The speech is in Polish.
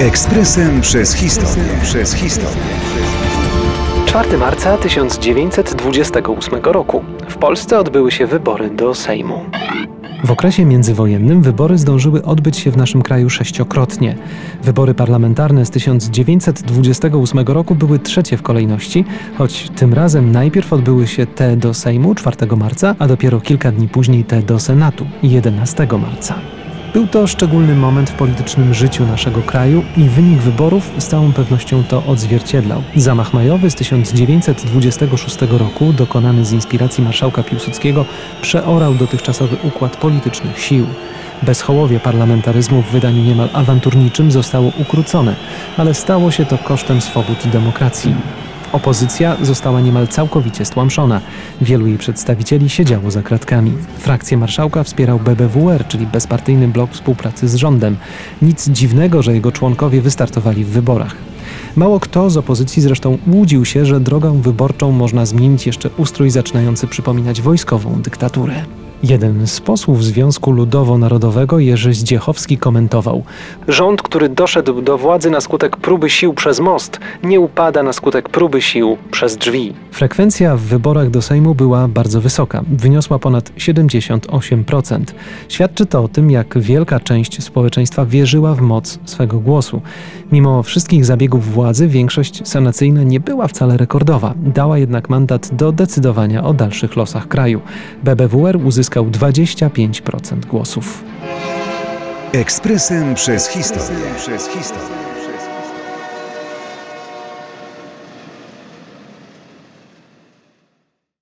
Ekspresem przez historię. Przez historię. 4 marca 1928 roku w Polsce odbyły się wybory do Sejmu. W okresie międzywojennym wybory zdążyły odbyć się w naszym kraju sześciokrotnie. Wybory parlamentarne z 1928 roku były trzecie w kolejności, choć tym razem najpierw odbyły się te do Sejmu 4 marca, a dopiero kilka dni później te do Senatu 11 marca. Był to szczególny moment w politycznym życiu naszego kraju i wynik wyborów z całą pewnością to odzwierciedlał. Zamach majowy z 1926 roku, dokonany z inspiracji marszałka Piłsudskiego, przeorał dotychczasowy układ politycznych sił. Bezhołowie parlamentaryzmu w wydaniu niemal awanturniczym zostało ukrócone, ale stało się to kosztem swobód demokracji. Opozycja została niemal całkowicie stłamszona. Wielu jej przedstawicieli siedziało za kratkami. Frakcję marszałka wspierał BBWR, czyli Bezpartyjny Blok Współpracy z Rządem. Nic dziwnego, że jego członkowie wystartowali w wyborach. Mało kto z opozycji zresztą łudził się, że drogą wyborczą można zmienić jeszcze ustrój zaczynający przypominać wojskową dyktaturę. Jeden z posłów Związku Ludowo-Narodowego, Jerzy Zdziechowski, komentował: Rząd, który doszedł do władzy na skutek próby sił przez most, nie upada na skutek próby sił przez drzwi. Frekwencja w wyborach do Sejmu była bardzo wysoka, wyniosła ponad 78%. Świadczy to o tym, jak wielka część społeczeństwa wierzyła w moc swego głosu. Mimo wszystkich zabiegów władzy, większość sanacyjna nie była wcale rekordowa, dała jednak mandat do decydowania o dalszych losach kraju. BBWR uzyskał uzyskał 25% głosów. Ekspresem przez historię. Przez historię.